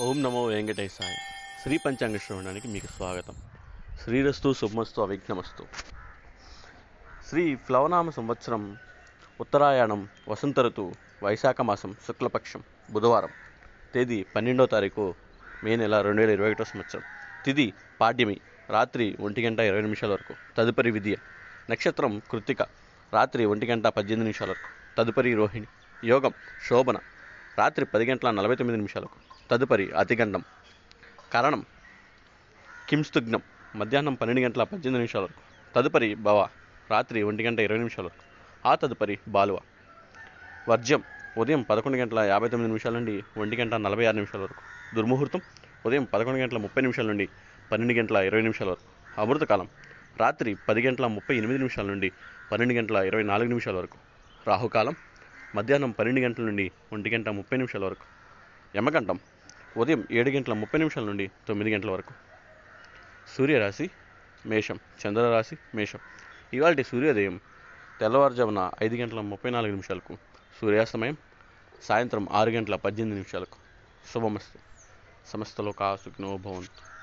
ఓం నమో వెంకటేశాయ. శ్రీ పంచాంగ శ్రవణానికి మీకు స్వాగతం. శ్రీరస్తు శుభమస్తు అవిఘ్నమస్తు. శ్రీ ప్లవనామ సంవత్సరం ఉత్తరాయణం వసంత ఋతువు వైశాఖ మాసం శుక్లపక్షం బుధవారం తేదీ పన్నెండో తారీఖు మే నెల రెండు వేల ఇరవై ఒకటో సంవత్సరం. తిది పాడ్యమి రాత్రి ఒంటి గంట ఇరవై నిమిషాల వరకు. తదుపరి విద్య నక్షత్రం కృత్తిక రాత్రి ఒంటి గంట పద్దెనిమిది నిమిషాల వరకు. తదుపరి రోహిణి యోగం శోభన రాత్రి పది గంటల నలభై తొమ్మిది నిమిషాలకు. తదుపరి అతిగండం కారణం కింస్తుగ్నం మధ్యాహ్నం పన్నెండు గంటల పద్దెనిమిది నిమిషాల వరకు. తదుపరి భవ రాత్రి ఒంటి గంట ఇరవై నిమిషాల వరకు. ఆ తదుపరి బాలువ. వర్జ్యం ఉదయం పదకొండు గంటల యాభై తొమ్మిది నిమిషాల నుండి ఒంటి గంట నలభై ఆరు నిమిషాల వరకు. దుర్ముహూర్తం ఉదయం పదకొండు గంటల ముప్పై నిమిషాల నుండి పన్నెండు గంటల ఇరవై నిమిషాల వరకు. అమృతకాలం రాత్రి పది గంటల ముప్పై ఎనిమిది నిమిషాల నుండి పన్నెండు గంటల ఇరవై నాలుగు నిమిషాల వరకు. రాహుకాలం మధ్యాహ్నం పన్నెండు గంటల నుండి ఒంటి గంట ముప్పై నిమిషాల వరకు. యమగండం ఉదయం ఏడు గంటల ముప్పై నిమిషాల నుండి తొమ్మిది గంటల వరకు. సూర్యరాశి మేషం చంద్రరాశి మేషం. ఇవాళ సూర్యోదయం తెల్లవారుజామున ఐదు గంటల ముప్పై నాలుగు నిమిషాలకు సూర్యాస్తమయం సాయంత్రం ఆరు గంటల పద్దెనిమిది నిమిషాలకు. శుభమస్తు. సమస్తలో కాసుకినో భవంతు.